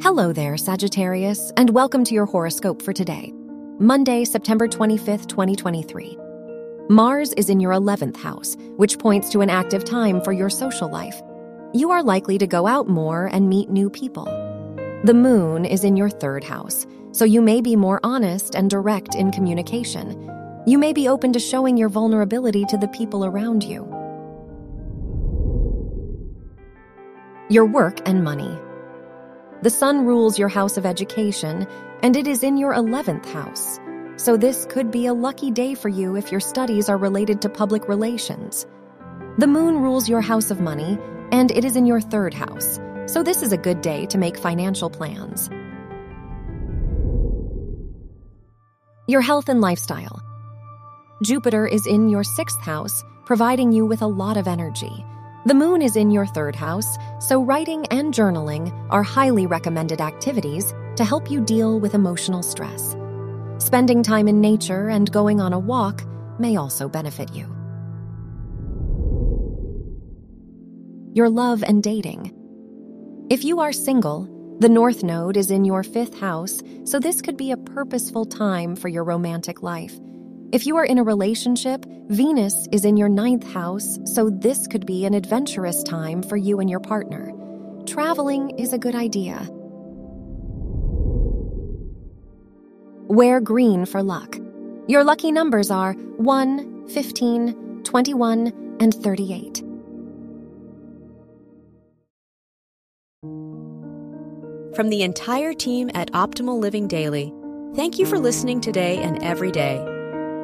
Hello there, Sagittarius, and welcome to your horoscope for today, Monday, September 25th, 2023. Mars is in your 11th house, which points to an active time for your social life. You are likely to go out more and meet new people. The moon is in your third house, so you may be more honest and direct in communication. You may be open to showing your vulnerability to the people around you. Your work and money. The sun rules your house of education, and it is in your 11th house. So, this could be a lucky day for you if your studies are related to public relations. The moon rules your house of money, and it is in your third house. So, this is a good day to make financial plans. Your health and lifestyle. Jupiter is in your sixth house, providing you with a lot of energy. The moon is in your third house, so writing and journaling are highly recommended activities to help you deal with emotional stress. Spending time in nature and going on a walk may also benefit you. Your love and dating. If you are single, the North Node is in your fifth house, so this could be a purposeful time for your romantic life. If you are in a relationship, Venus is in your ninth house, so this could be an adventurous time for you and your partner. Traveling is a good idea. Wear green for luck. Your lucky numbers are 1, 15, 21, and 38. From the entire team at Optimal Living Daily, thank you for listening today and every day